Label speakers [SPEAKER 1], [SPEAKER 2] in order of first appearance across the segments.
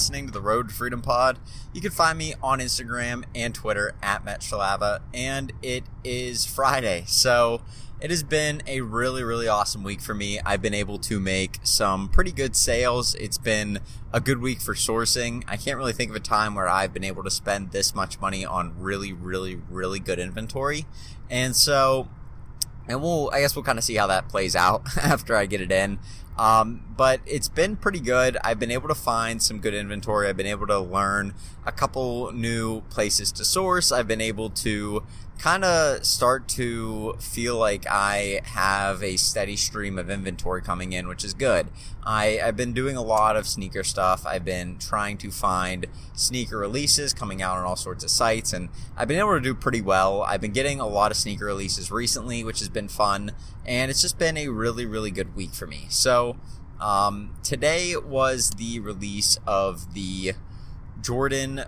[SPEAKER 1] listening to the Road to Freedom Pod. You can find me on Instagram and Twitter at Matt Shalava, and it is Friday. So it has been a really, really awesome week for me. I've been able to make some pretty good sales. It's been a good week for sourcing. I can't really think of a time where I've been able to spend this much money on really, really, really good inventory. And so, and we'll, I guess we'll kind of see how that plays out after I get it in. Um, but it's been pretty good. I've been able to find some good inventory. I've been able to learn a couple new places to source. I've been able to kind of start to feel like I have a steady stream of inventory coming in, which is good. I, have been doing a lot of sneaker stuff. I've been trying to find sneaker releases coming out on all sorts of sites, and I've been able to do pretty well. I've been getting a lot of sneaker releases recently, which has been fun, and it's just been a really, really good week for me. So, um, today was the release of the Jordan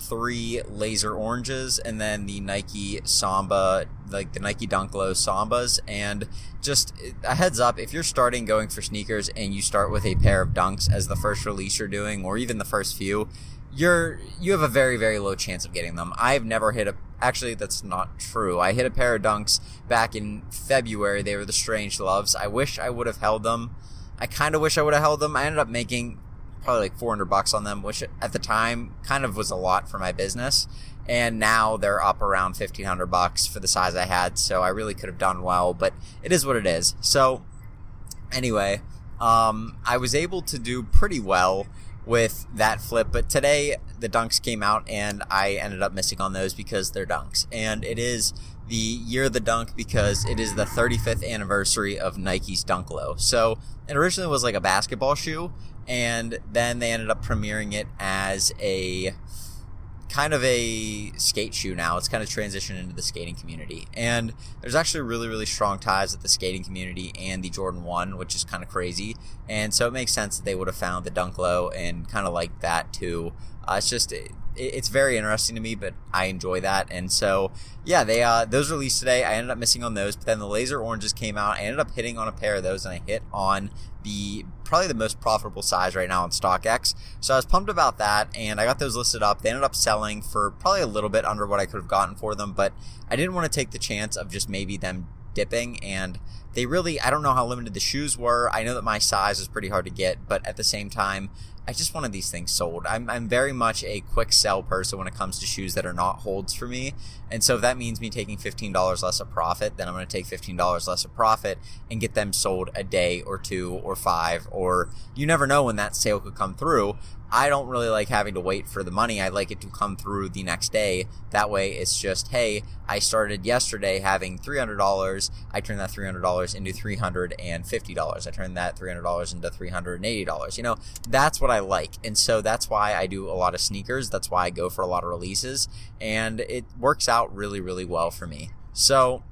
[SPEAKER 1] three laser oranges and then the Nike Samba, like the Nike Dunk Low Sambas. And just a heads up, if you're starting going for sneakers and you start with a pair of dunks as the first release you're doing, or even the first few, you're you have a very very low chance of getting them. I've never hit a actually that's not true. I hit a pair of dunks back in February. They were the Strange Loves. I wish I would have held them. I kind of wish I would have held them. I ended up making probably like 400 bucks on them, which at the time kind of was a lot for my business. And now they're up around 1500 bucks for the size I had. So I really could have done well, but it is what it is. So anyway, um, I was able to do pretty well with that flip. But today the dunks came out and I ended up missing on those because they're dunks. And it is the year of the dunk because it is the 35th anniversary of Nike's Dunk Low. So it originally was like a basketball shoe and then they ended up premiering it as a kind of a skate shoe now. It's kind of transitioned into the skating community. And there's actually really, really strong ties with the skating community and the Jordan 1, which is kind of crazy. And so it makes sense that they would have found the Dunk Low and kind of like that too. Uh, it's just, it's very interesting to me, but I enjoy that. And so, yeah, they, uh, those released today. I ended up missing on those, but then the laser oranges came out. I ended up hitting on a pair of those and I hit on the probably the most profitable size right now on StockX. So I was pumped about that, and I got those listed up. They ended up selling for probably a little bit under what I could have gotten for them, but I didn't want to take the chance of just maybe them dipping and they really I don't know how limited the shoes were. I know that my size is pretty hard to get, but at the same time, I just wanted these things sold. I'm, I'm very much a quick sell person when it comes to shoes that are not holds for me. And so if that means me taking $15 less of profit, then I'm going to take $15 less of profit and get them sold a day or two or five, or you never know when that sale could come through. I don't really like having to wait for the money. I like it to come through the next day. That way it's just, hey, I started yesterday having $300. I turned that $300 into $350. I turned that $300 into $380. You know, that's what I like. And so that's why I do a lot of sneakers. That's why I go for a lot of releases. And it works out really, really well for me. So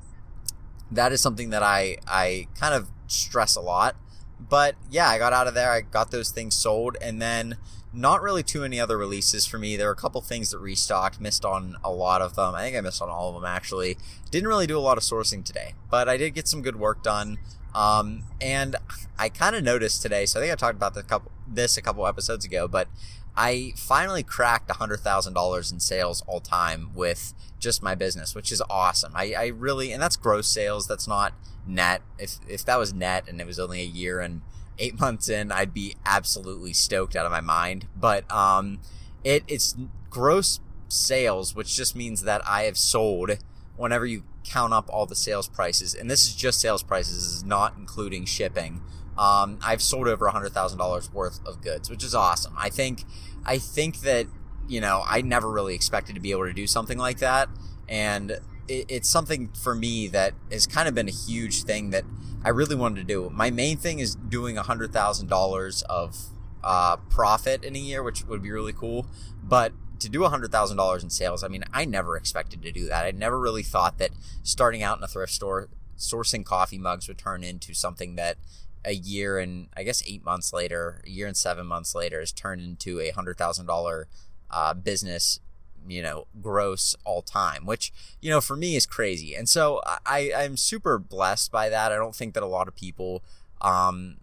[SPEAKER 1] that is something that I, I kind of stress a lot. But yeah, I got out of there. I got those things sold. And then not really too many other releases for me. There were a couple things that restocked, missed on a lot of them. I think I missed on all of them actually. Didn't really do a lot of sourcing today, but I did get some good work done. Um, and I kind of noticed today, so I think I talked about couple, this a couple episodes ago, but I finally cracked $100,000 in sales all time with just my business, which is awesome. I, I really, and that's gross sales. That's not net. If, if that was net and it was only a year and eight months in, I'd be absolutely stoked out of my mind. But um, it it's gross sales, which just means that I have sold whenever you count up all the sales prices, and this is just sales prices, is not including shipping. Um, I've sold over hundred thousand dollars worth of goods, which is awesome. I think I think that you know I never really expected to be able to do something like that, and it, it's something for me that has kind of been a huge thing that I really wanted to do. My main thing is doing hundred thousand dollars of uh, profit in a year, which would be really cool. But to do a hundred thousand dollars in sales, I mean, I never expected to do that. I never really thought that starting out in a thrift store, sourcing coffee mugs would turn into something that a year and I guess eight months later, a year and seven months later, has turned into a hundred thousand dollar uh, business you know, gross all time, which, you know, for me is crazy. And so I, I'm super blessed by that. I don't think that a lot of people, um,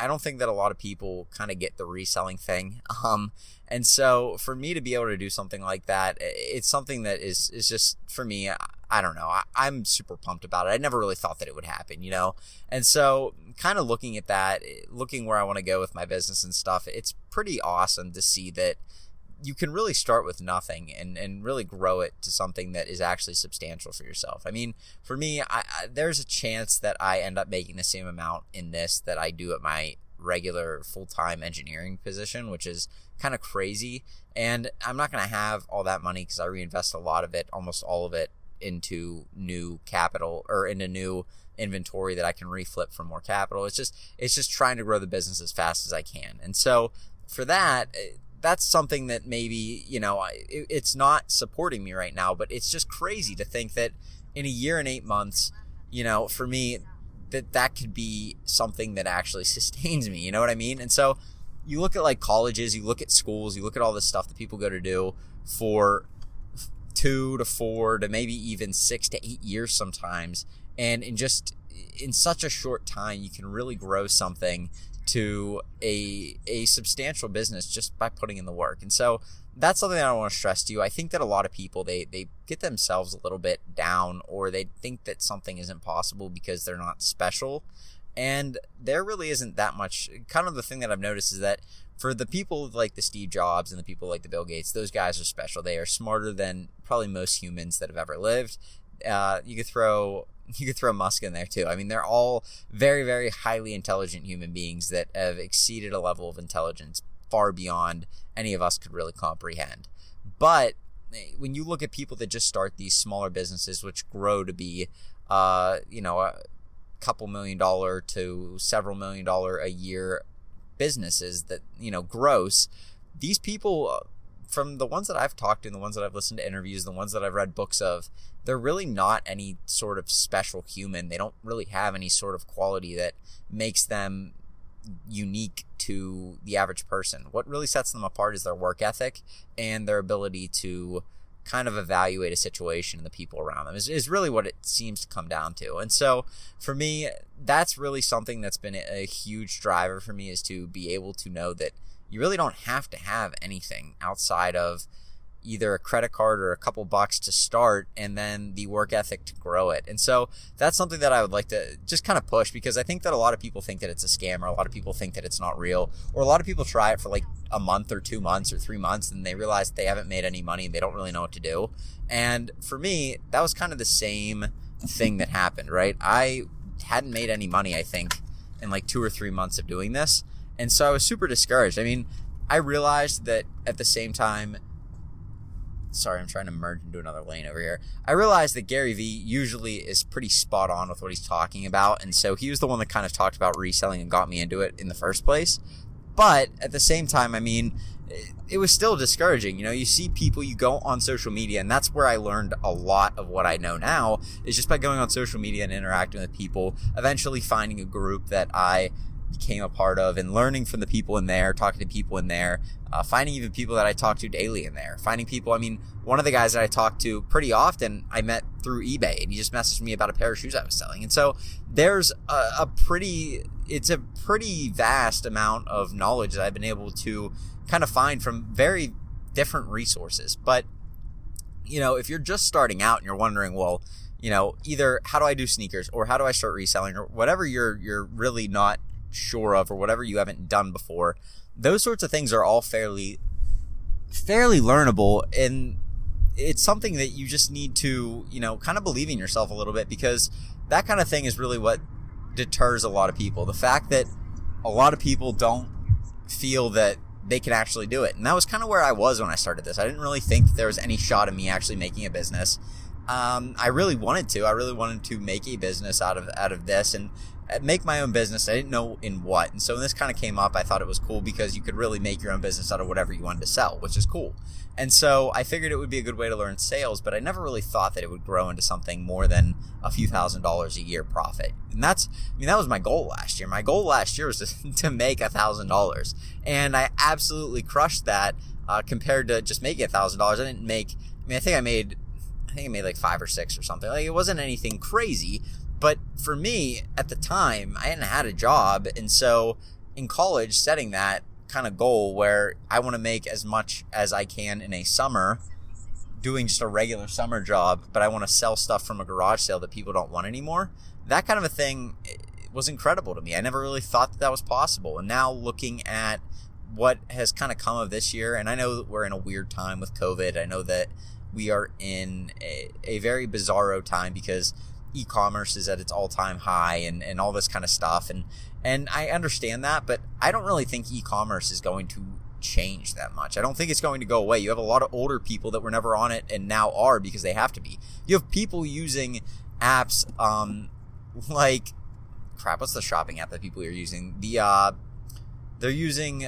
[SPEAKER 1] I don't think that a lot of people kind of get the reselling thing. Um, and so for me to be able to do something like that, it's something that is is just for me. I don't know. I, I'm super pumped about it. I never really thought that it would happen, you know? And so, kind of looking at that, looking where I want to go with my business and stuff, it's pretty awesome to see that you can really start with nothing and, and really grow it to something that is actually substantial for yourself. I mean, for me, I, I, there's a chance that I end up making the same amount in this that I do at my regular full time engineering position, which is kind of crazy. And I'm not going to have all that money because I reinvest a lot of it, almost all of it, into new capital or into new inventory that I can reflip for more capital. It's just it's just trying to grow the business as fast as I can. And so for that, eh, that's something that maybe you know it's not supporting me right now. But it's just crazy to think that in a year and eight months, you know, for me that that could be something that actually sustains me. You know what I mean? And so you look at like colleges, you look at schools, you look at all this stuff that people go to do for two to four to maybe even six to eight years sometimes. And in just in such a short time, you can really grow something to a a substantial business just by putting in the work. And so that's something that I want to stress to you. I think that a lot of people they they get themselves a little bit down or they think that something isn't possible because they're not special. And there really isn't that much kind of the thing that I've noticed is that for the people like the Steve Jobs and the people like the Bill Gates, those guys are special. They are smarter than probably most humans that have ever lived. Uh, you could throw you could throw Musk in there too. I mean, they're all very, very highly intelligent human beings that have exceeded a level of intelligence far beyond any of us could really comprehend. But eh, when you look at people that just start these smaller businesses, which grow to be, uh, you know, a couple million dollar to several million dollar a year businesses that you know gross these people from the ones that I've talked to and the ones that I've listened to interviews, the ones that I've read books of, they're really not any sort of special human. They don't really have any sort of quality that makes them unique to the average person. What really sets them apart is their work ethic and their ability to kind of evaluate a situation and the people around them is, is really what it seems to come down to. And so for me, that's really something that's been a huge driver for me is to be able to know that you really don't have to have anything outside of either a credit card or a couple bucks to start and then the work ethic to grow it. And so that's something that I would like to just kind of push because I think that a lot of people think that it's a scam or a lot of people think that it's not real or a lot of people try it for like a month or two months or three months and they realize they haven't made any money and they don't really know what to do. And for me, that was kind of the same thing that happened, right? I hadn't made any money, I think, in like two or three months of doing this. And so I was super discouraged. I mean, I realized that at the same time, sorry, I'm trying to merge into another lane over here. I realized that Gary Vee usually is pretty spot on with what he's talking about. And so he was the one that kind of talked about reselling and got me into it in the first place. But at the same time, I mean, it was still discouraging. You know, you see people, you go on social media, and that's where I learned a lot of what I know now is just by going on social media and interacting with people, eventually finding a group that I became a part of and learning from the people in there, talking to people in there, uh, finding even people that I talk to daily in there, finding people. I mean, one of the guys that I talk to pretty often, I met through eBay and he just messaged me about a pair of shoes I was selling. And so there's a, a pretty, it's a pretty vast amount of knowledge that I've been able to kind of find from very different resources. But, you know, if you're just starting out and you're wondering, well, you know, either how do I do sneakers or how do I start reselling or whatever you're you're really not sure of or whatever you haven't done before. Those sorts of things are all fairly fairly learnable and it's something that you just need to, you know, kind of believe in yourself a little bit because that kind of thing is really what deters a lot of people. The fact that a lot of people don't feel that they can actually do it. And that was kind of where I was when I started this. I didn't really think there was any shot of me actually making a business. Um, I really wanted to. I really wanted to make a business out of out of this, and make my own business. I didn't know in what. And so when this kind of came up, I thought it was cool because you could really make your own business out of whatever you wanted to sell, which is cool. And so I figured it would be a good way to learn sales, but I never really thought that it would grow into something more than a few thousand dollars a year profit. And that's, I mean, that was my goal last year. My goal last year was to, to make a thousand dollars. And I absolutely crushed that uh, compared to just making a thousand dollars. I didn't make, I mean, I think I made I think I made like five or six or something. Like it wasn't anything crazy, but for me, at the time, I hadn't had a job. And so in college setting that kind of goal where I want to make as much as I can in a summer doing just a regular summer job, but I want to sell stuff from a garage sale that people don't want anymore. That kind of a thing eh, was incredible to me. I never really thought that that was possible. And now looking at what has kind of come of this year, and I know that we're in a weird time with COVID. I know that we are in a, a very bizarro time because e-commerce is at its all-time high and, and all this kind of stuff. And, and I understand that, but I don't really think e-commerce is going to change that much. I don't think it's going to go away. You have a lot of older people that were never on it and now are because they have to be. You have people using apps um, like crap. What's the shopping app that people are using? The uh, they're using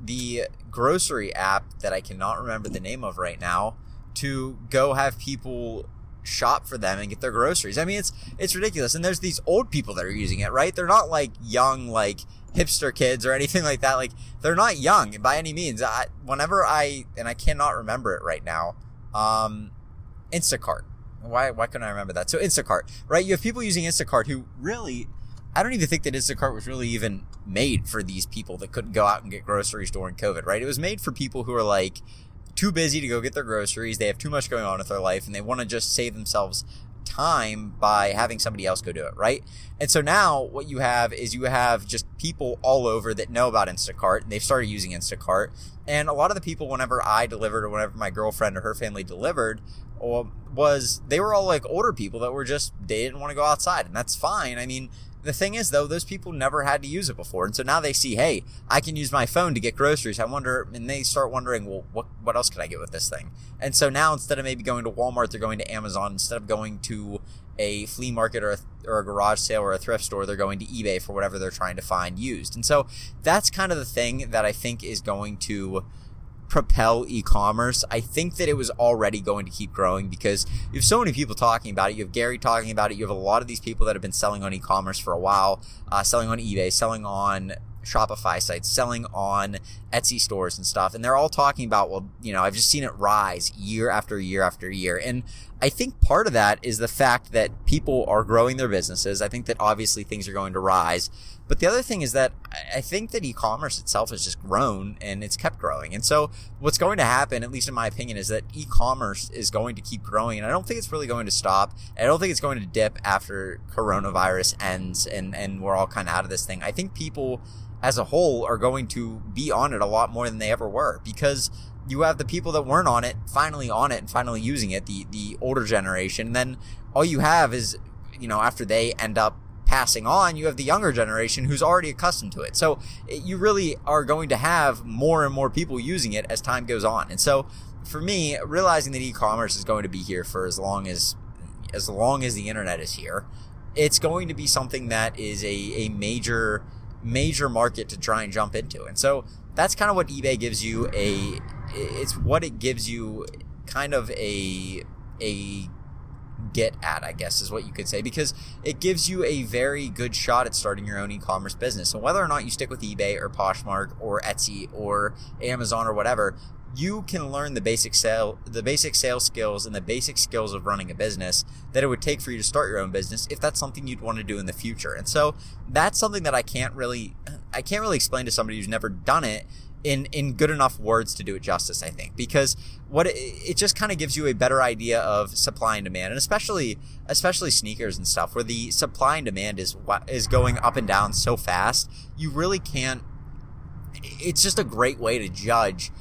[SPEAKER 1] the grocery app that I cannot remember the name of right now to go have people shop for them and get their groceries. I mean, it's it's ridiculous. And there's these old people that are using it, right? They're not like young, like hipster kids or anything like that. Like they're not young by any means. I, whenever I and I cannot remember it right now. Um, Instacart. Why why couldn't I remember that? So Instacart, right? You have people using Instacart who really I don't even think that Instacart was really even made for these people that couldn't go out and get groceries during COVID, right? It was made for people who are like too busy to go get their groceries. They have too much going on with their life and they want to just save themselves time by having somebody else go do it, right? And so now what you have is you have just people all over that know about Instacart and they've started using Instacart. And a lot of the people, whenever I delivered or whenever my girlfriend or her family delivered, was they were all like older people that were just, they didn't want to go outside. And that's fine. I mean, the thing is, though, those people never had to use it before, and so now they see, hey, I can use my phone to get groceries. I wonder, and they start wondering, well, what what else can I get with this thing? And so now, instead of maybe going to Walmart, they're going to Amazon. Instead of going to a flea market or a, or a garage sale or a thrift store, they're going to eBay for whatever they're trying to find used. And so that's kind of the thing that I think is going to propel e-commerce. I think that it was already going to keep growing because you have so many people talking about it. You have Gary talking about it. You have a lot of these people that have been selling on e-commerce for a while, uh, selling on eBay, selling on Shopify sites, selling on Etsy stores and stuff. And they're all talking about, well, you know, I've just seen it rise year after year after year. And I think part of that is the fact that people are growing their businesses. I think that obviously things are going to rise. But the other thing is that I think that e-commerce itself has just grown and it's kept growing. And so what's going to happen, at least in my opinion, is that e-commerce is going to keep growing. And I don't think it's really going to stop. I don't think it's going to dip after coronavirus ends and, and we're all kind of out of this thing. I think people as a whole are going to be on it a lot more than they ever were because you have the people that weren't on it finally on it and finally using it, the, the older generation. And then all you have is, you know, after they end up passing on, you have the younger generation who's already accustomed to it. So eh, you really are going to have more and more people using it as time goes on. And so for me, realizing that e-commerce is going to be here for as long as as long as the internet is here, it's going to be something that is a, a major major market to try and jump into. And so that's kind of what eBay gives you a it's what it gives you kind of a a get at, I guess is what you could say, because it gives you a very good shot at starting your own e-commerce business. And whether or not you stick with eBay or Poshmark or Etsy or Amazon or whatever, you can learn the basic sale the basic sales skills and the basic skills of running a business that it would take for you to start your own business if that's something you'd want to do in the future. And so that's something that I can't really I can't really explain to somebody who's never done it in in good enough words to do it justice i think because what it, it just kind of gives you a better idea of supply and demand and especially especially sneakers and stuff where the supply and demand is is going up and down so fast you really can't it's just a great way to judge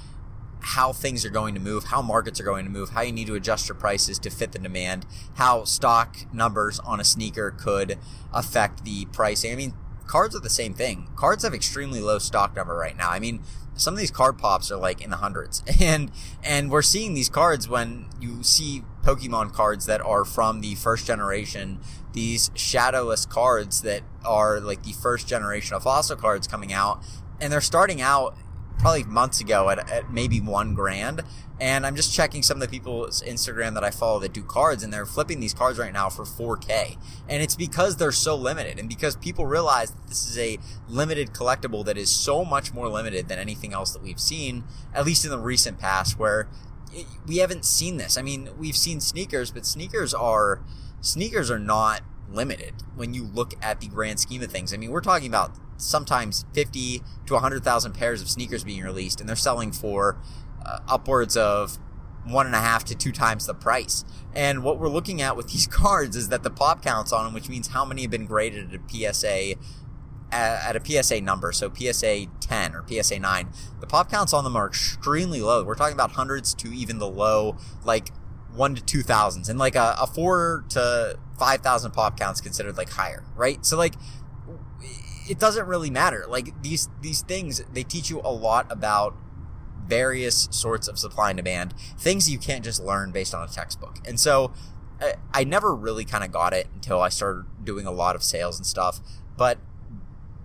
[SPEAKER 1] how things are going to move, how markets are going to move, how you need to adjust your prices to fit the demand, how stock numbers on a sneaker could affect the pricing. I mean, cards are the same thing. Cards have extremely low stock number right now. I mean, some of these card pops are like in the hundreds and and we're seeing these cards when you see pokemon cards that are from the first generation these shadowless cards that are like the first generation of fossil cards coming out and they're starting out probably months ago at, at maybe one grand and I'm just checking some of the people's Instagram that I follow that do cards, and they're flipping these cards right now for 4K. And it's because they're so limited, and because people realize that this is a limited collectible that is so much more limited than anything else that we've seen, at least in the recent past, where we haven't seen this. I mean, we've seen sneakers, but sneakers are sneakers are not limited when you look at the grand scheme of things. I mean, we're talking about sometimes 50 to 100,000 pairs of sneakers being released, and they're selling for uh, upwards of one and a half to two times the price. And what we're looking at with these cards is that the pop counts on them, which means how many have been graded at a PSA at a PSA number, so PSA 10 or PSA 9, the pop counts on them are extremely low. We're talking about hundreds to even the low, like one to two thousands, and like a, a four to five thousand pop counts considered like higher, right? So like it doesn't really matter. Like these these things, they teach you a lot about various sorts of supply and demand, things you can't just learn based on a textbook. And so I, I never really kind of got it until I started doing a lot of sales and stuff. But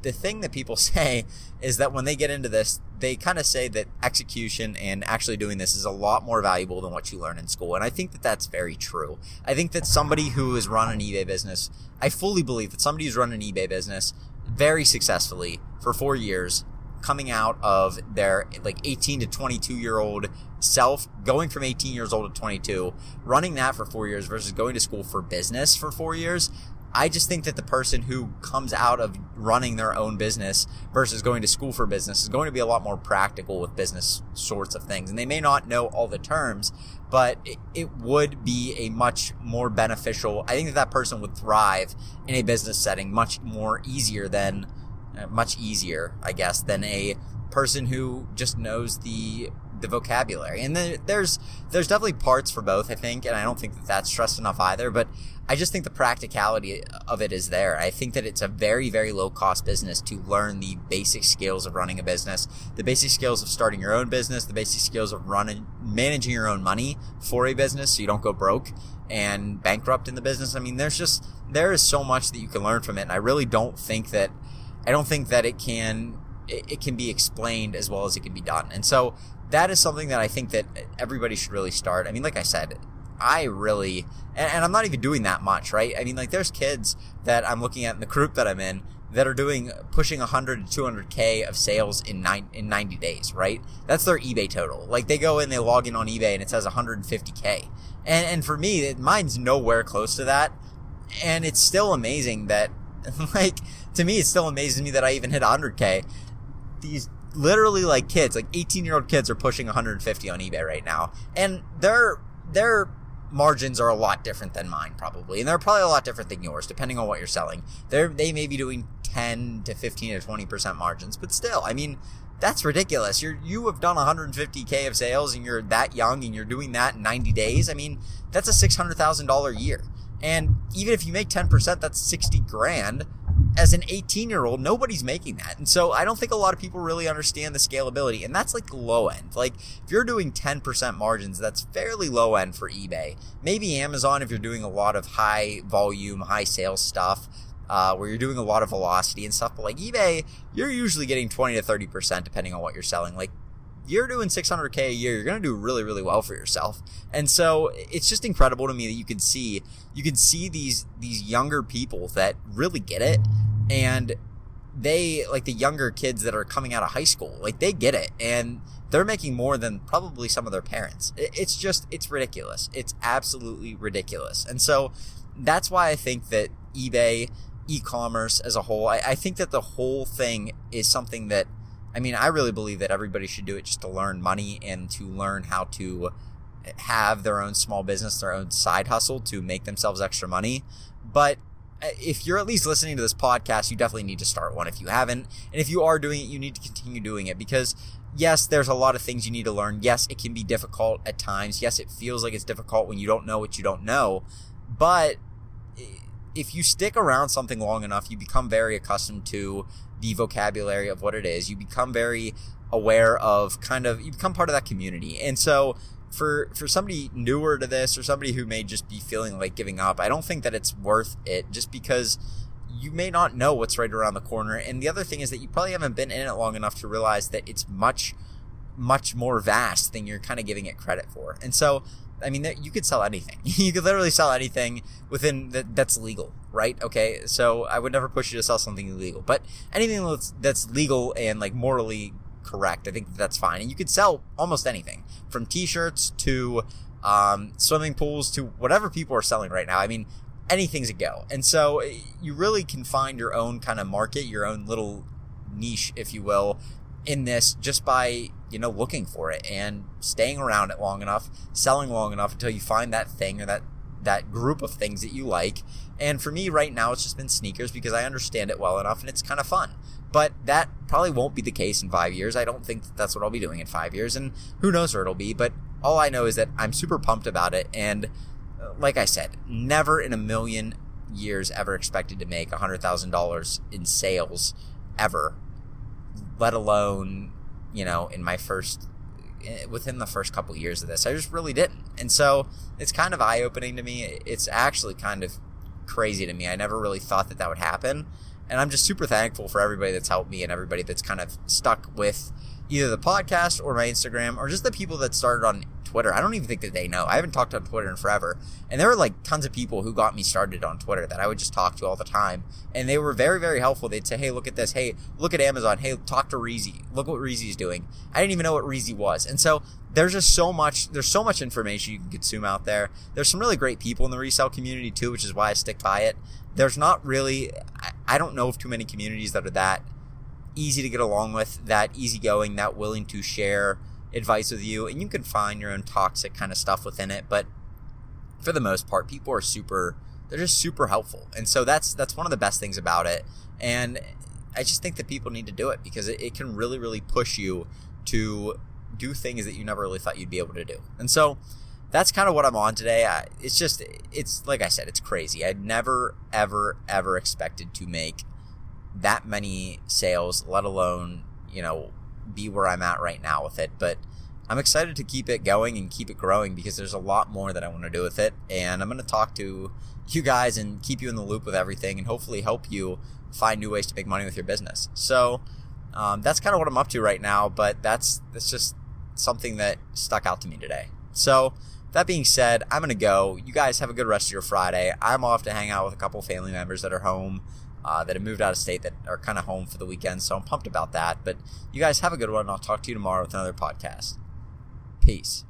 [SPEAKER 1] the thing that people say is that when they get into this, they kind of say that execution and actually doing this is a lot more valuable than what you learn in school. And I think that that's very true. I think that somebody who has run an eBay business, I fully believe that somebody who's run an eBay business very successfully for four years coming out of their like 18 to 22 year old self, going from 18 years old to 22, running that for four years versus going to school for business for four years. I just think that the person who comes out of running their own business versus going to school for business is going to be a lot more practical with business sorts of things. And they may not know all the terms, but it, it would be a much more beneficial. I think that that person would thrive in a business setting much more easier than uh, much easier, I guess, than a person who just knows the the vocabulary. And there's there's definitely parts for both, I think, and I don't think that that's stressed enough either. But I just think the practicality of it is there. I think that it's a very very low cost business to learn the basic skills of running a business, the basic skills of starting your own business, the basic skills of running managing your own money for a business so you don't go broke and bankrupt in the business. I mean, there's just there is so much that you can learn from it, and I really don't think that I don't think that it can it can be explained as well as it can be done. And so that is something that I think that everybody should really start. I mean, like I said, I really, and, and, I'm not even doing that much, right? I mean, like there's kids that I'm looking at in the group that I'm in that are doing pushing 100 to 200k of sales in nine in 90 days, right? That's their eBay total. Like they go in, they log in on eBay, and it says 150k. And and for me, mine's nowhere close to that. And it's still amazing that, like, to me, it still amazes me that I even hit 100k. These literally like kids, like 18 year old kids are pushing 150 on eBay right now. And their, their margins are a lot different than mine probably. And they're probably a lot different than yours, depending on what you're selling. They're, they may be doing 10 to 15 to 20% margins, but still, I mean, that's ridiculous. You're, you have done 150k of sales and you're that young and you're doing that in 90 days. I mean, that's a $600,000 year. And even if you make 10%, that's 60 grand as an 18 year old, nobody's making that. And so I don't think a lot of people really understand the scalability. And that's like low end. Like if you're doing 10% margins, that's fairly low end for eBay. Maybe Amazon if you're doing a lot of high volume, high sales stuff. Uh, where you're doing a lot of velocity and stuff, but like eBay, you're usually getting 20 to 30% depending on what you're selling. Like you're doing 600k a year you're going to do really really well for yourself. And so it's just incredible to me that you can see you can see these these younger people that really get it and they like the younger kids that are coming out of high school like they get it and they're making more than probably some of their parents. It's just it's ridiculous. It's absolutely ridiculous. And so that's why i think that ebay e-commerce as a whole I, I think that the whole thing is something that I mean, I really believe that everybody should do it just to learn money and to learn how to have their own small business, their own side hustle to make themselves extra money. But uh, if you're at least listening to this podcast, you definitely need to start one if you haven't. And if you are doing it, you need to continue doing it because yes, there's a lot of things you need to learn. Yes, it can be difficult at times. Yes, it feels like it's difficult when you don't know what you don't know. But if you stick around something long enough, you become very accustomed to the vocabulary of what it is. You become very aware of kind of you become part of that community. And so for for somebody newer to this or somebody who may just be feeling like giving up, I don't think that it's worth it just because you may not know what's right around the corner. And the other thing is that you probably haven't been in it long enough to realize that it's much much more vast than you're kind of giving it credit for. And so I mean, you could sell anything. you could literally sell anything within that that's legal, right? Okay, so I would never push you to sell something illegal, but anything that's that's legal and like morally correct, I think that's fine. And you could sell almost anything, from T-shirts to um, swimming pools to whatever people are selling right now. I mean, anything's a go. And so eh, you really can find your own kind of market, your own little niche, if you will, in this just by, you know, looking for it and staying around it long enough, selling long enough until you find that thing or that that group of things that you like. And for me right now it's just been sneakers because I understand it well enough and it's kind of fun. But that probably won't be the case in 5 years. I don't think that that's what I'll be doing in 5 years and who knows where it'll be, but all I know is that I'm super pumped about it and like I said, never in a million years ever expected to make $100,000 in sales ever, let alone, you know, in my first eh, within the first couple years of this. I just really didn't. And so it's kind of eye opening to me. It's actually kind of crazy to me. I never really thought that that would happen. And I'm just super thankful for everybody that's helped me and everybody that's kind of stuck with either the podcast or my Instagram or just the people that started on Twitter. I don't even think that they know. I haven't talked on Twitter in forever. And there were like tons of people who got me started on Twitter that I would just talk to all the time. And they were very, very helpful. They'd say, hey, look at this. Hey, look at Amazon. Hey, talk to Reezy. Look what Reezy's doing. I didn't even know what Reezy was. And so there's just so much, there's so much information you can consume out there. There's some really great people in the resale community too, which is why I stick by it. There's not really, I don't know of too many communities that are that easy to get along with, that easygoing, that willing to share advice with you, and you can find your own toxic kind of stuff within it. But for the most part, people are super. They're just super helpful, and so that's that's one of the best things about it. And I just think that people need to do it because it, it can really, really push you to do things that you never really thought you'd be able to do. And so that's kind of what I'm on today. I, it's just, it's like I said, it's crazy. I never, ever, ever expected to make that many sales, let alone, you know, be where I'm at right now with it. But I'm excited to keep it going and keep it growing because there's a lot more that I want to do with it. And I'm going to talk to you guys and keep you in the loop with everything and hopefully help you find new ways to make money with your business. So um, that's kind of what I'm up to right now. But that's that's just something that stuck out to me today. So that being said, I'm going to go. You guys have a good rest of your Friday. I'm off to hang out with a couple family members that are home uh, that have moved out of state that are kind of home for the weekend. So I'm pumped about that. But you guys have a good one. I'll talk to you tomorrow with another podcast. Peace.